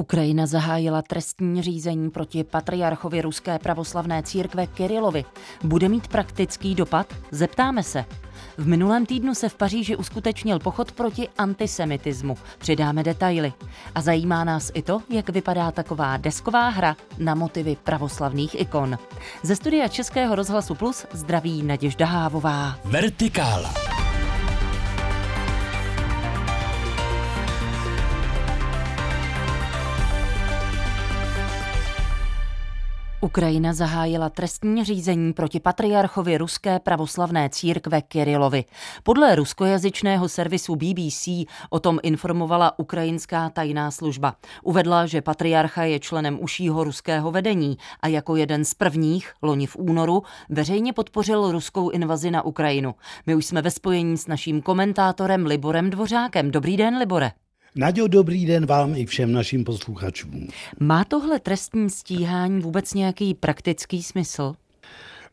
Ukrajina zahájila trestní řízení proti patriarchovi ruské pravoslavné církve Kirilovi. Bude mít praktický dopad? Zeptáme se. V minulém týdnu se v Paříži uskutečnil pochod proti antisemitismu. Přidáme detaily. A zajímá nás i to, jak vypadá taková desková hra na motivy pravoslavných ikon. Ze studia Českého rozhlasu Plus zdraví Naděžda Hávová. Vertikála. Ukrajina zahájila trestní řízení proti patriarchovi ruské pravoslavné církve Kirilovi. Podle ruskojazyčného servisu BBC o tom informovala ukrajinská tajná služba. Uvedla, že patriarcha je členem užšího ruského vedení a jako jeden z prvních, loni v únoru, veřejně podpořil ruskou invazi na Ukrajinu. My už jsme ve spojení s naším komentátorem Liborem Dvořákem. Dobrý den, Libore. Naďo, dobrý den vám i všem našim posluchačům. Má tohle trestní stíhání vůbec nějaký praktický smysl?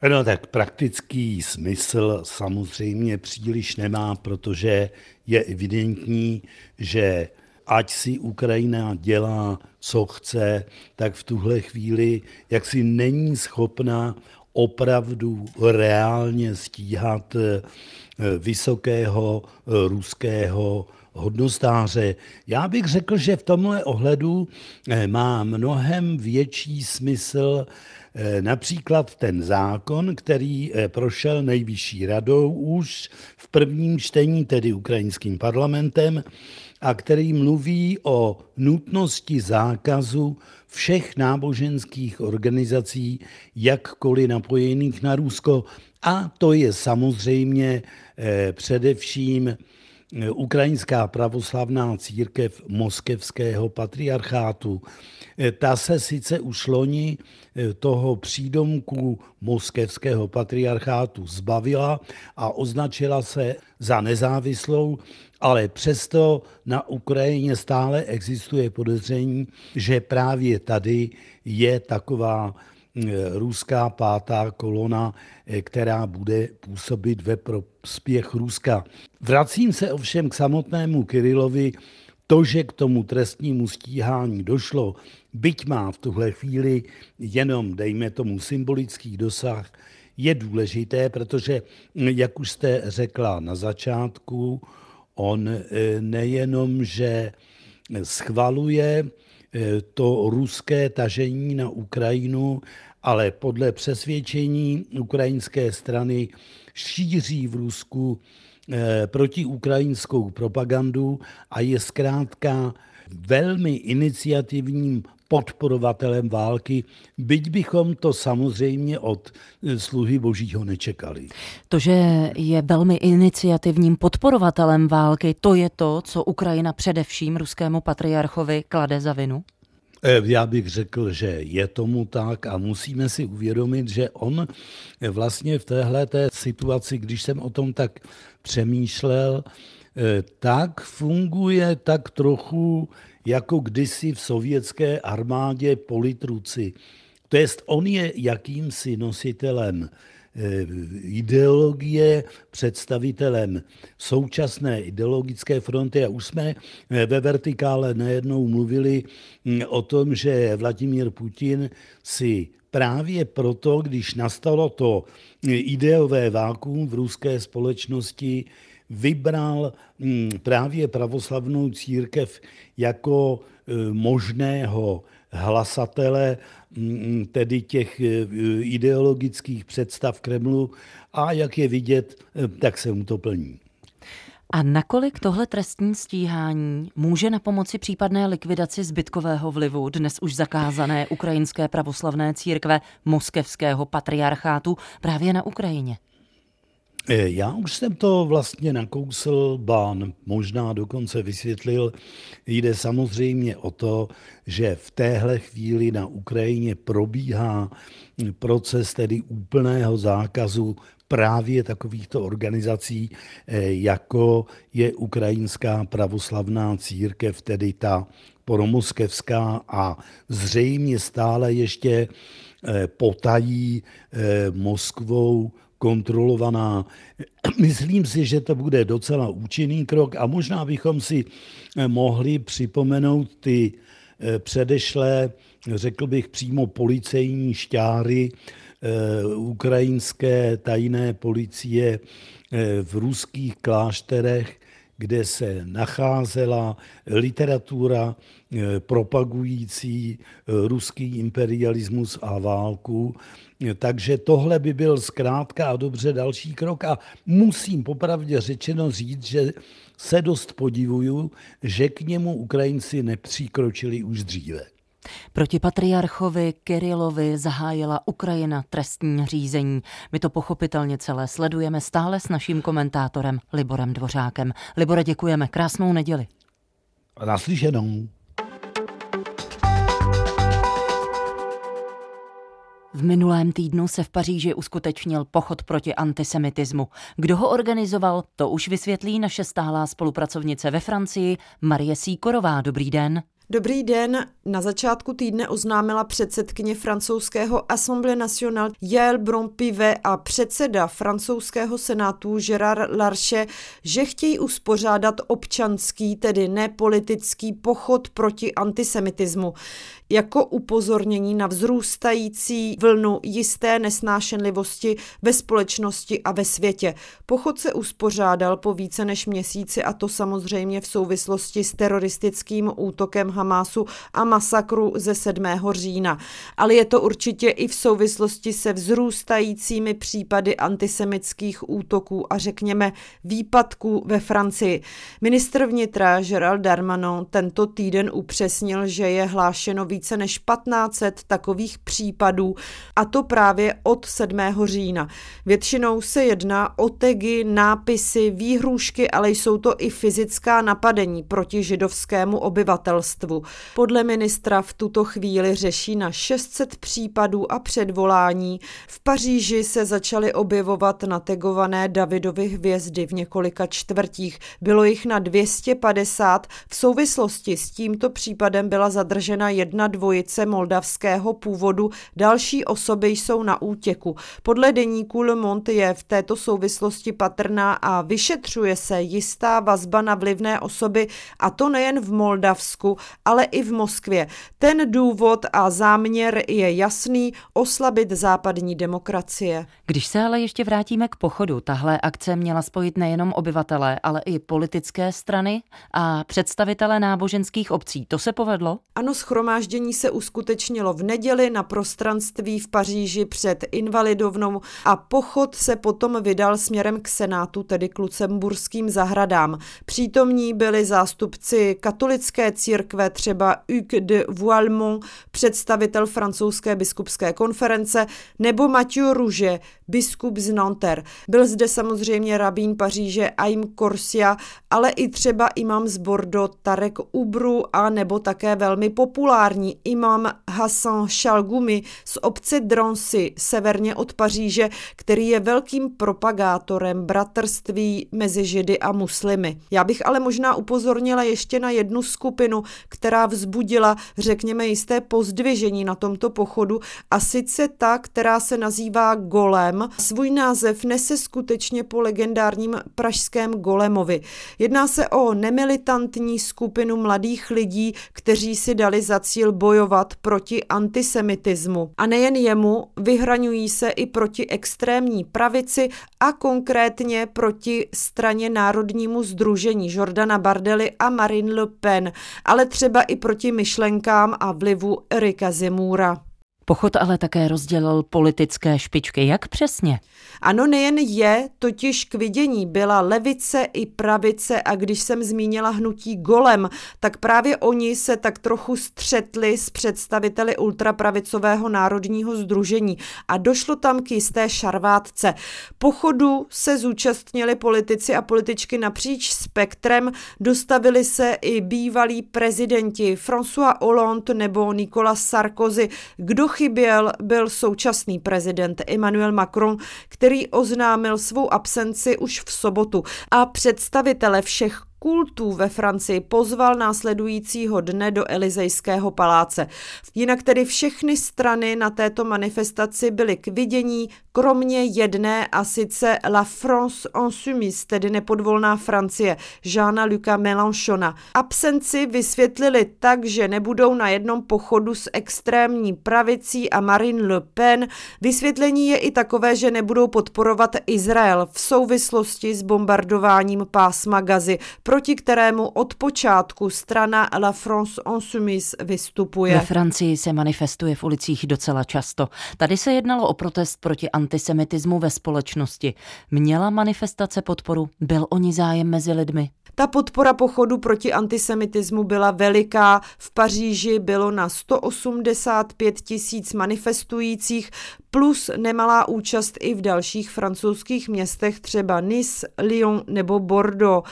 No tak praktický smysl samozřejmě příliš nemá, protože je evidentní, že ať si Ukrajina dělá, co chce, tak v tuhle chvíli jaksi není schopna opravdu reálně stíhat eh, vysokého eh, ruského hodnostáře. Já bych řekl, že v tomhle ohledu eh, má mnohem větší smysl eh, například ten zákon, který eh, prošel nejvyšší radou už v prvním čtení, tedy ukrajinským parlamentem, a který mluví o nutnosti zákazu všech náboženských organizací, jakkoliv napojených na Rusko. A to je samozřejmě především Ukrajinská pravoslavná církev moskevského patriarchátu. Ta se sice už loni eh, toho přídomku moskevského patriarchátu zbavila a označila se za nezávislou, ale přesto na Ukrajině stále existuje podezření, že právě tady je taková ruská pátá kolona, eh, která bude působit ve prospěch Ruska. Vracím se ovšem k samotnému Kirilovi. To, že k tomu trestnímu stíhání došlo, byť má v tuhle chvíli jenom, dejme tomu, symbolický dosah, je důležité, protože, jak už jste řekla na začátku, on eh, nejenom, že schvaluje Eh, to ruské tažení na Ukrajinu, ale podle přesvědčení ukrajinské strany šíří v Rusku eh, protiukrajinskou propagandu a je zkrátka velmi iniciativním podporovatelem války, byť bychom to samozřejmě od eh, sluhy božího nečekali. To, že je velmi iniciativním podporovatelem války, to je to, co Ukrajina především ruskému patriarchovi klade za vinu? Eh, já bych řekl, že je tomu tak a musíme si uvědomit, že on eh, vlastně v téhle té situaci, když jsem o tom tak přemýšlel, tak funguje tak trochu jako kdysi v sovětské armádě politruci. To jest, on je jakýmsi nositelem eh, ideologie, představitelem současné ideologické fronty a už jsme eh, ve vertikále nejednou mluvili hm, o tom, že Vladimír Putin si právě proto, když nastalo to eh, ideové vákuum v ruské společnosti, vybral mm, právě pravoslavnou církev jako e, možného hlasatele mm, tedy těch e, ideologických představ Kremlu a jak je vidět, e, tak se mu to plní. A nakolik tohle trestní stíhání může na pomoci případné likvidaci zbytkového vlivu dnes už zakázané ukrajinské pravoslavné církve moskevského patriarchátu právě na Ukrajině? Eh, já už jsem to vlastně nakousl, bán možná dokonce vysvětlil. Jde samozřejmě o to, že v téhle chvíli na Ukrajině probíhá proces tedy úplného zákazu právě takovýchto organizací, eh, jako je Ukrajinská pravoslavná církev, tedy ta poromoskevská a zřejmě stále ještě eh, potají Moskvou kontrolovaná. Myslím si, že to bude docela účinný krok a možná bychom si eh, mohli připomenout ty předešlé, řekl bych přímo policejní šťáry ukrajinské tajné policie v ruských klášterech kde se nacházela literatura eh, propagující eh, ruský imperialismus a válku. Takže tohle by byl zkrátka a dobře další krok. A musím popravdě řečeno říct, že se dost podivuju, že k němu Ukrajinci nepřikročili už dříve. Proti patriarchovi Kirilovi zahájila Ukrajina trestní řízení. My to pochopitelně celé sledujeme stále s naším komentátorem Liborem Dvořákem. Libore, děkujeme. Krásnou neděli. Naslyšenou. V minulém týdnu se v Paříži uskutečnil pochod proti antisemitismu. Kdo ho organizoval, to už vysvětlí naše stálá spolupracovnice ve Francii Marie Síkorová. Dobrý den. Dobrý den. Na začátku týdne oznámila předsedkyně francouzského Assemblée nationale Yael Brompive a předseda francouzského senátu Gérard Larche, že chtějí uspořádat občanský, tedy nepolitický pochod proti antisemitismu jako upozornění na vzrůstající vlnu jisté nesnášenlivosti ve společnosti a ve světě. Pochod se uspořádal po více než měsíci a to samozřejmě v souvislosti s teroristickým útokem Hamásu a masakru ze 7. října. Ale je to určitě i v souvislosti se vzrůstajícími případy antisemických útoků a řekněme výpadků ve Francii. Ministr vnitra Gerald Darmanon tento týden upřesnil, že je hlášeno více než 1500 takových případů, a to právě od 7. října. Většinou se jedná o tegy, nápisy, výhrušky, ale jsou to i fyzická napadení proti židovskému obyvatelstvu. Podle ministra v tuto chvíli řeší na 600 případů a předvolání. V Paříži se začaly objevovat nategované Davidovy hvězdy v několika čtvrtích. Bylo jich na 250. V souvislosti s tímto případem byla zadržena jedna dvojice moldavského původu, další osoby jsou na útěku. Podle deníku Le Monde je v této souvislosti patrná a vyšetřuje se jistá vazba na vlivné osoby a to nejen v Moldavsku, ale i v Moskvě. Ten důvod a záměr je jasný oslabit západní demokracie. Když se ale ještě vrátíme k pochodu, tahle akce měla spojit nejenom obyvatele, ale i politické strany a představitele náboženských obcí. To se povedlo? Ano, schromáždění se uskutečnilo v neděli na prostranství v Paříži před Invalidovnou a pochod se potom vydal směrem k Senátu, tedy k Lucemburským zahradám. Přítomní byli zástupci katolické církve, třeba Hugues de Voilmont, představitel francouzské biskupské konference, nebo Mathieu Rouge, biskup z Nanterre. Byl zde samozřejmě rabín Paříže Aim Corsia, ale i třeba imam z Bordeaux Tarek Ubru a nebo také velmi populární imam Hassan Shalgumi z obce Droncy severně od Paříže, který je velkým propagátorem bratrství mezi židy a muslimy. Já bych ale možná upozornila ještě na jednu skupinu, která vzbudila, řekněme, jisté pozdvižení na tomto pochodu a sice ta, která se nazývá Golem. Svůj název nese skutečně po legendárním pražském Golemovi. Jedná se o nemilitantní skupinu mladých lidí, kteří si dali za cíl bojovat proti antisemitismu. A nejen jemu, vyhraňují se i proti extrémní pravici a konkrétně proti straně Národnímu združení Jordana Bardely a Marine Le Pen, ale třeba i proti myšlenkám a vlivu Erika Zemůra. Pochod ale také rozdělil politické špičky. Jak přesně? Ano, nejen je, totiž k vidění byla levice i pravice a když jsem zmínila hnutí golem, tak právě oni se tak trochu střetli s představiteli ultrapravicového národního združení a došlo tam k jisté šarvátce. Pochodu se zúčastnili politici a političky napříč spektrem, dostavili se i bývalí prezidenti François Hollande nebo Nicolas Sarkozy. Kdo chyběl, byl současný prezident Emmanuel Macron, který oznámil svou absenci už v sobotu. A představitele všech kultů ve Francii pozval následujícího dne do Elizejského paláce. Jinak tedy všechny strany na této manifestaci byly k vidění, kromě jedné a sice La France Insoumise, tedy nepodvolná Francie, Jeana Luca Mélenchona. Absenci vysvětlili tak, že nebudou na jednom pochodu s extrémní pravicí a Marine Le Pen. Vysvětlení je i takové, že nebudou podporovat Izrael v souvislosti s bombardováním pásma Gazy, proti kterému od počátku strana La France Insoumise vystupuje. Ve Francii se manifestuje v ulicích docela často. Tady se jednalo o protest proti antisemitismu ve společnosti. Měla manifestace podporu? Byl o ní zájem mezi lidmi? Ta podpora pochodu proti antisemitismu byla veliká. V Paříži bylo na 185 tisíc manifestujících, plus nemalá účast i v dalších francouzských městech, třeba Nice, Lyon nebo Bordeaux.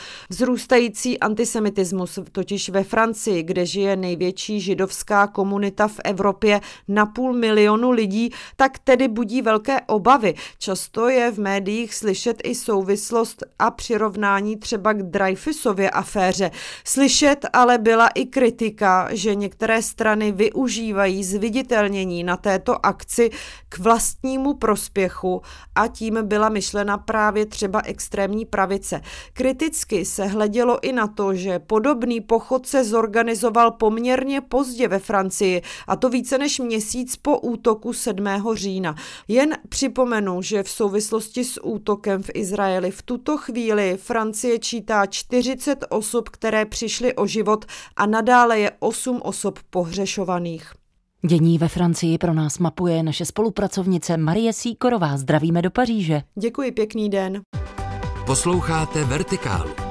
Vzrůstající antisemitismus totiž ve Francii, kde žije největší židovská komunita v Evropě na půl milionu lidí, tak tedy budí velké obavy. Často je v médiích slyšet i souvislost a přirovnání třeba k Dreyfusově aféře. Slyšet ale byla i kritika, že některé strany využívají zviditelnění na této akci k vlastnímu prospěchu a tím byla myšlena právě třeba extrémní pravice. Kriticky se hledělo i na to, že podobný pochod se zorganizoval poměrně pozdě ve Francii, a to více než měsíc po útoku 7. října. Jen připomenu, že v souvislosti s útokem v Izraeli v tuto chvíli Francie čítá 40 osob, které přišly o život a nadále je 8 osob pohřešovaných. Dění ve Francii pro nás mapuje naše spolupracovnice Marie Síkorová. Zdravíme do Paříže. Děkuji, pěkný den. Posloucháte Vertikálu.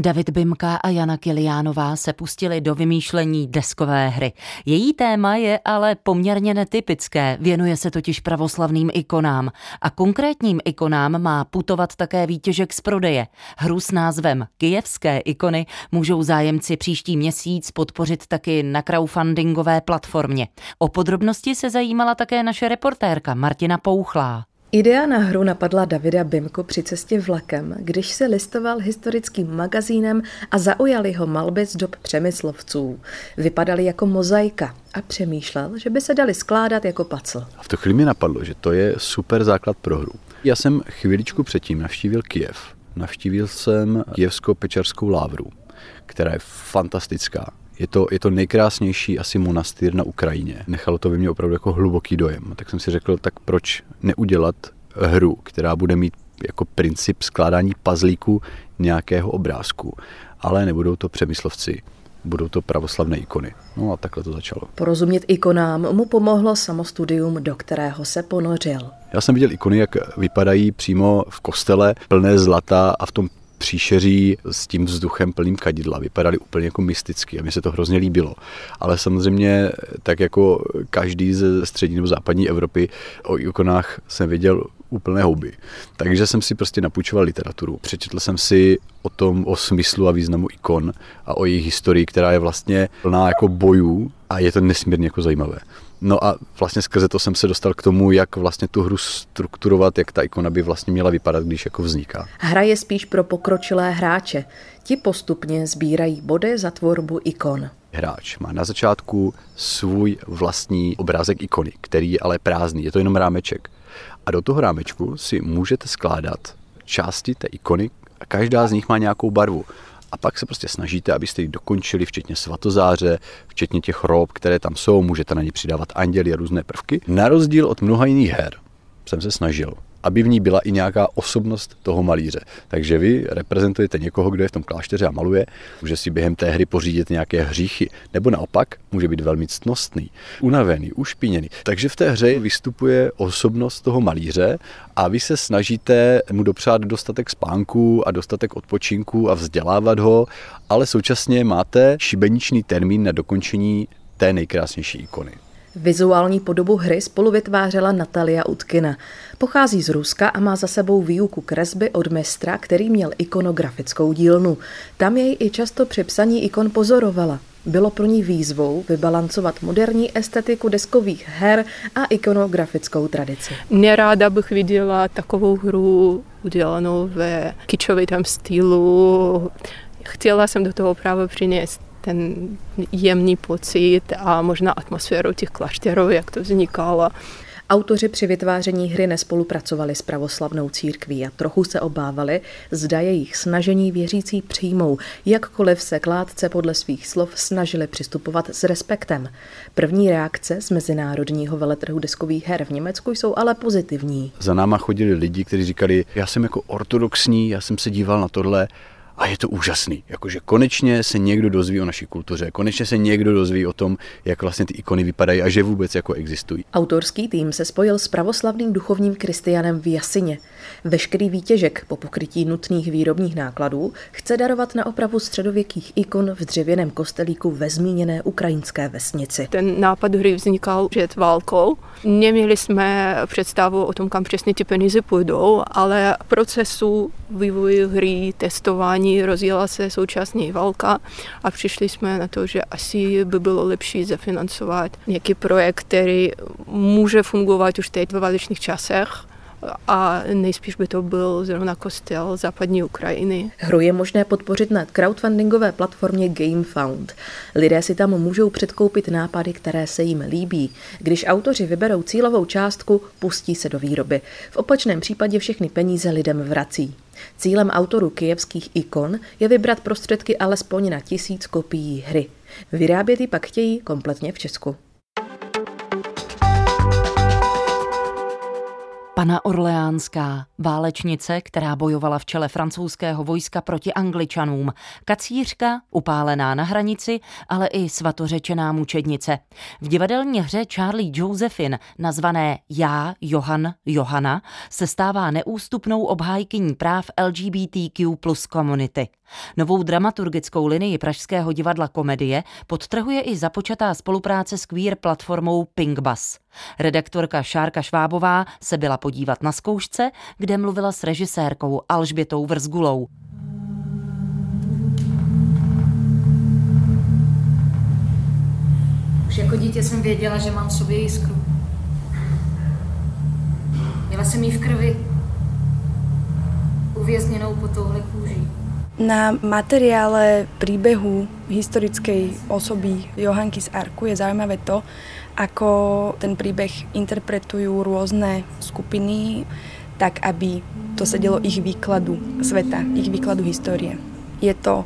David Bimka a Jana Kiliánová se pustili do vymýšlení deskové hry. Její téma je ale poměrně netypické, věnuje se totiž pravoslavným ikonám a konkrétním ikonám má putovat také výtěžek z prodeje. Hru s názvem Kijevské ikony můžou zájemci příští měsíc podpořit taky na crowdfundingové platformě. O podrobnosti se zajímala také naše reportérka Martina Pouchlá. Idea na hru napadla Davida Bimku při cestě vlakem, když se listoval historickým magazínem a zaujali ho malby z dob přemyslovců. Vypadaly jako mozaika a přemýšlel, že by se dali skládat jako pacl. A v tu chvíli mi napadlo, že to je super základ pro hru. Já jsem chvíličku předtím navštívil Kijev. Navštívil jsem kijevskou pečarskou lávru, která je fantastická. Je to, je to nejkrásnější asi monastýr na Ukrajině. Nechalo to ve mně opravdu jako hluboký dojem. Tak jsem si řekl, tak proč neudělat hru, která bude mít jako princip skládání pazlíků nějakého obrázku. Ale nebudou to přemyslovci, budou to pravoslavné ikony. No a takhle to začalo. Porozumět ikonám mu pomohlo samostudium, do kterého se ponořil. Já jsem viděl ikony, jak vypadají přímo v kostele, plné zlata a v tom příšeří s tím vzduchem plným kadidla. Vypadaly úplně jako mysticky a mně se to hrozně líbilo. Ale samozřejmě, tak jako každý ze střední nebo západní Evropy, o ikonách jsem viděl úplné houby. Takže jsem si prostě napůjčoval literaturu. Přečetl jsem si o tom, o smyslu a významu ikon a o jejich historii, která je vlastně plná jako bojů a je to nesmírně jako zajímavé. No a vlastně skrze to jsem se dostal k tomu, jak vlastně tu hru strukturovat, jak ta ikona by vlastně měla vypadat, když jako vzniká. Hra je spíš pro pokročilé hráče. Ti postupně sbírají body za tvorbu ikon. Hráč má na začátku svůj vlastní obrázek ikony, který je ale prázdný, je to jenom rámeček. A do toho rámečku si můžete skládat části té ikony a každá z nich má nějakou barvu a pak se prostě snažíte, abyste ji dokončili, včetně svatozáře, včetně těch rob, které tam jsou, můžete na ně přidávat anděly a různé prvky. Na rozdíl od mnoha jiných her jsem se snažil aby v ní byla i nějaká osobnost toho malíře. Takže vy reprezentujete někoho, kdo je v tom klášteře a maluje, může si během té hry pořídit nějaké hříchy, nebo naopak může být velmi ctnostný, unavený, ušpiněný. Takže v té hře vystupuje osobnost toho malíře a vy se snažíte mu dopřát dostatek spánku a dostatek odpočinku a vzdělávat ho, ale současně máte šibeničný termín na dokončení té nejkrásnější ikony. Vizuální podobu hry spolu vytvářela Natalia Utkina. Pochází z Ruska a má za sebou výuku kresby od mistra, který měl ikonografickou dílnu. Tam jej i často při psaní ikon pozorovala. Bylo pro ní výzvou vybalancovat moderní estetiku deskových her a ikonografickou tradici. Neráda bych viděla takovou hru udělanou ve kičovitém stylu. Chtěla jsem do toho právě přinést ten jemný pocit a možná atmosféru těch klášterů, jak to vznikalo. Autoři při vytváření hry nespolupracovali s pravoslavnou církví a trochu se obávali, zda jejich snažení věřící přijmou, jakkoliv se kládce podle svých slov snažili přistupovat s respektem. První reakce z mezinárodního veletrhu deskových her v Německu jsou ale pozitivní. Za náma chodili lidi, kteří říkali, já jsem jako ortodoxní, já jsem se díval na tohle a je to úžasný. Jakože konečně se někdo dozví o naší kultuře, konečně se někdo dozví o tom, jak vlastně ty ikony vypadají a že vůbec jako existují. Autorský tým se spojil s pravoslavným duchovním Kristianem v Jasině. Veškerý výtěžek po pokrytí nutných výrobních nákladů chce darovat na opravu středověkých ikon v dřevěném kostelíku ve zmíněné ukrajinské vesnici. Ten nápad hry vznikal před válkou. Neměli jsme představu o tom, kam přesně ty peníze půjdou, ale procesu vývoje hry, testování rozjela se současně válka a přišli jsme na to, že asi by bylo lepší zafinancovat nějaký projekt, který může fungovat už teď ve válečných časech a nejspíš by to byl zrovna kostel západní Ukrajiny. Hru je možné podpořit na crowdfundingové platformě GameFound. Lidé si tam můžou předkoupit nápady, které se jim líbí. Když autoři vyberou cílovou částku, pustí se do výroby. V opačném případě všechny peníze lidem vrací. Cílem autorů kijevských ikon je vybrat prostředky alespoň na tisíc kopií hry. Vyrábět ji pak chtějí kompletně v Česku. Pana Orleánská, válečnice, která bojovala v čele francouzského vojska proti Angličanům, kacířka, upálená na hranici, ale i svatořečená mučednice. V divadelní hře Charlie Josephine, nazvané Já, Johan, Johana, se stává neústupnou obhájkyní práv LGBTQ plus komunity. Novou dramaturgickou linii Pražského divadla Komedie podtrhuje i započatá spolupráce s queer platformou Pinkbus. Redaktorka Šárka Švábová se byla podívat na zkoušce, kde mluvila s režisérkou Alžbětou Vrzgulou. Už jako dítě jsem věděla, že mám v sobě jiskru. Měla jsem ji v krvi, uvězněnou po touhle kůží. Na materiále príbehu historickej osoby Johanky z Arku je zaujímavé to, ako ten príbeh interpretujú rôzne skupiny, tak aby to sedelo ich výkladu sveta, ich výkladu histórie. Je to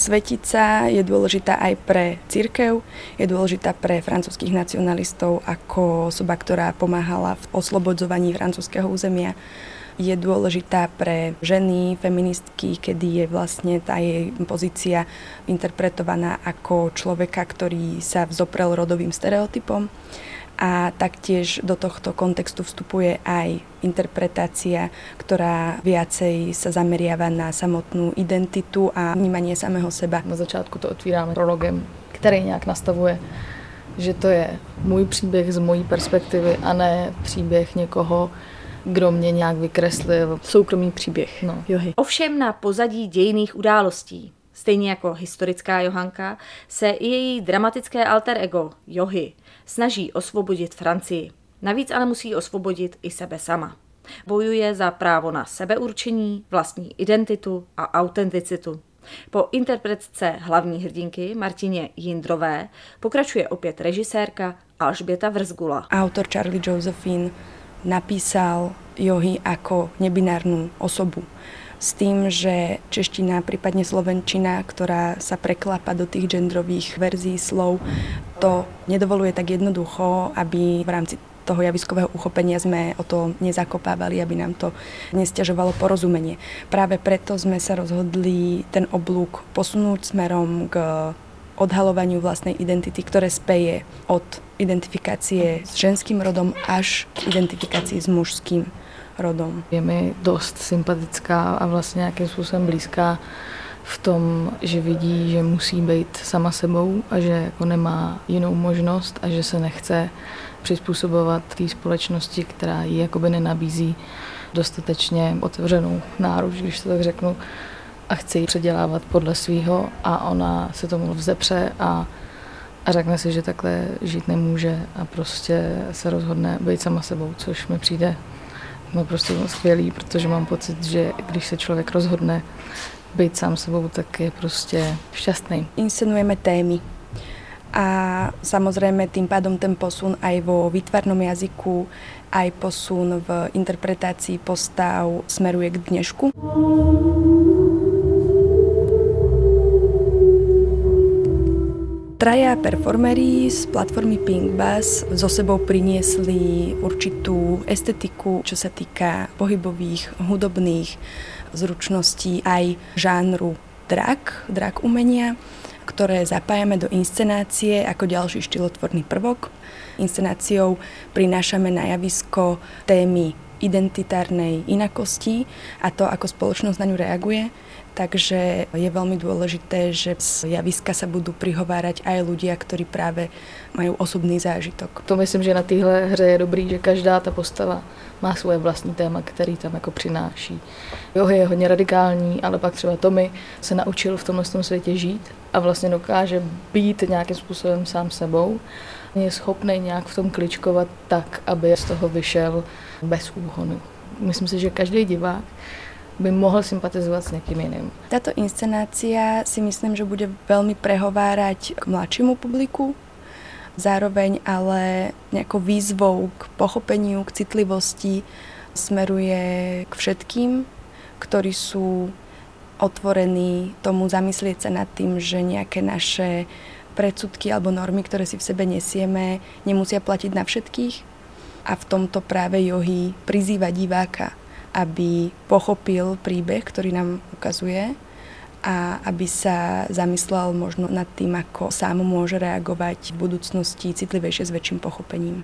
Svetica je dôležitá aj pre církev, je dôležitá pre francúzských nacionalistov ako osoba, ktorá pomáhala v oslobodzovaní francúzského územia je dôležitá pre ženy, feministky, kedy je vlastne tá jej pozícia interpretovaná ako človeka, ktorý sa vzoprel rodovým stereotypom. A taktiež do tohto kontextu vstupuje aj interpretácia, ktorá viacej sa zameriava na samotnú identitu a vnímanie samého seba. Na začátku to otvíráme prologem, který nějak nastavuje, že to je můj příběh z mojí perspektivy a ne příběh někoho, kdo mě nějak vykreslil. Soukromý příběh, no, Johy. Ovšem na pozadí dějných událostí, stejně jako historická Johanka, se i její dramatické alter ego, Johy, snaží osvobodit Francii. Navíc ale musí osvobodit i sebe sama. Bojuje za právo na sebeurčení, vlastní identitu a autenticitu. Po interpretce hlavní hrdinky Martině Jindrové pokračuje opět režisérka Alžběta Vrzgula. Autor Charlie Josephine napísal johy ako nebinárnu osobu. S tým, že čeština, prípadne slovenčina, ktorá sa preklapa do tých genderových verzií slov, to nedovoluje tak jednoducho, aby v rámci toho javiskového uchopenia sme o to nezakopávali, aby nám to nestiažovalo porozumenie. Práve preto sme sa rozhodli ten oblúk posunúť smerom k odhalovaniu vlastnej identity, ktoré speje od identifikácie s ženským rodom až k identifikácii s mužským rodom. Je mi dost sympatická a vlastně nějakým způsobem blízká v tom, že vidí, že musí být sama sebou a že jako nemá jinou možnost a že se nechce přizpůsobovat té společnosti, která ji jakoby nenabízí dostatečně otevřenou náruč, když to tak řeknu, a chce ji předělávat podle svého a ona se tomu vzepře a, a řekne si, že takhle žít nemůže a prostě se rozhodne být sama sebou, což mi přijde no prostě skvělý, protože mám pocit, že když se člověk rozhodne být sám sebou, tak je prostě šťastný. Inscenujeme témy a samozrejme tým pádom ten posun aj vo výtvarnom jazyku, aj posun v interpretácii postav smeruje k dnešku. Traja performery z platformy Pink Bass zo sebou priniesli určitú estetiku, čo sa týka pohybových, hudobných zručností aj žánru drak, drak umenia ktoré zapájame do inscenácie ako ďalší štylotvorný prvok. Inscenáciou prinášame na javisko témy identitárnej inakosti a to, ako spoločnosť na ňu reaguje. Takže je veľmi dôležité, že z javiska sa budú prihovárať aj ľudia, ktorí práve majú osobný zážitok. To myslím, že na téhle hře je dobrý, že každá ta postava má svoje vlastní téma, který tam jako přináší. Johy je hodně radikální, ale pak třeba Tommy se naučil v tomhle světě žít a vlastně dokáže být nějakým způsobem sám sebou. Je schopný nějak v tom kličkovat tak, aby z toho vyšel bez úhonu. Myslím si, že každý divák by mohl sympatizovat s někým jiným. Tato inscenácia si myslím, že bude veľmi prehovárať k mladšiemu publiku, zároveň ale nejakou výzvou k pochopeniu, k citlivosti smeruje k všetkým, ktorí sú otvorení tomu zamyslieť sa nad tým, že nejaké naše predsudky alebo normy, ktoré si v sebe nesieme, nemusia platiť na všetkých. A v tomto práve johy prizýva diváka aby pochopil príbeh, ktorý nám ukazuje a aby sa zamyslel možno nad tým, ako sám môže reagovať v budúcnosti citlivejšie s väčším pochopením.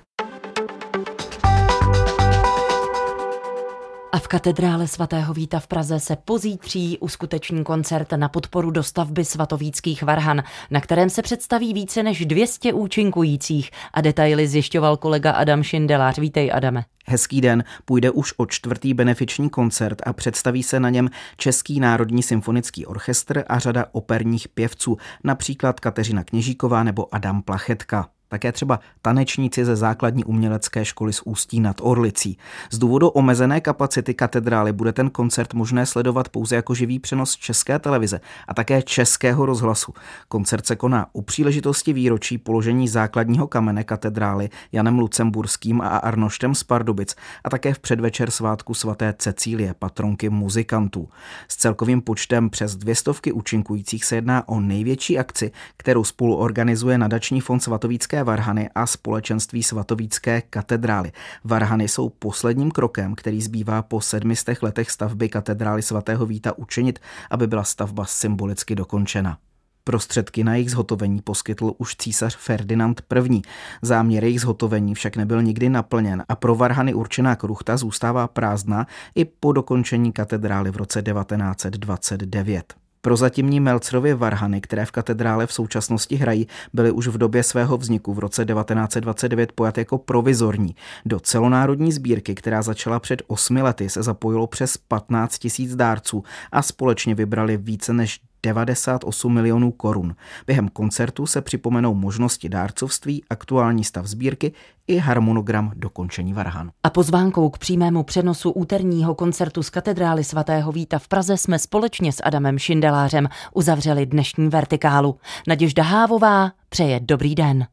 A v katedrále svatého Víta v Praze se pozítří uskuteční koncert na podporu dostavby svatovíckých varhan, na kterém se představí více než 200 účinkujících a detaily zjišťoval kolega Adam Šindelář. Vítej, Adame. Hezký den, půjde už o čtvrtý benefiční koncert a představí se na něm Český národní symfonický orchestr a řada operních pěvců, například Kateřina Kněžíková nebo Adam Plachetka. Také třeba tanečníci ze základní umělecké školy z Ústí nad Orlicí. Z důvodu omezené kapacity katedrály bude ten koncert možné sledovat pouze jako živý přenos české televize a také českého rozhlasu. Koncert se koná u příležitosti výročí položení základního kamene katedrály Janem Lucemburským a Arnoštem z Pardubic a také v předvečer svátku svaté Cecílie, patronky muzikantů. S celkovým počtem přes dvě stovky účinkujících se jedná o největší akci, kterou spolu organizuje nadační fond svatovícké Svatovícké varhany a společenství Svatovícké katedrály. Varhany jsou posledním krokem, který zbývá po sedmistech letech stavby katedrály svatého Víta učinit, aby byla stavba symbolicky dokončena. Prostředky na jejich zhotovení poskytl už císař Ferdinand I. Záměr jejich zhotovení však nebyl nikdy naplněn a pro Varhany určená kruchta zůstává prázdná i po dokončení katedrály v roce 1929. Prozatímní Melcerovy varhany, které v katedrále v současnosti hrají, byly už v době svého vzniku v roce 1929 pojat jako provizorní. Do celonárodní sbírky, která začala před osmi lety, se zapojilo přes 15 tisíc dárců a společně vybrali více než 98 milionů korun. Během koncertu se připomenou možnosti dárcovství, aktuální stav sbírky i harmonogram dokončení Varhan. A pozvánkou k přímému přenosu úterního koncertu z katedrály svatého Víta v Praze jsme společně s Adamem Šindelářem uzavřeli dnešní vertikálu. Naděžda Hávová přeje dobrý den.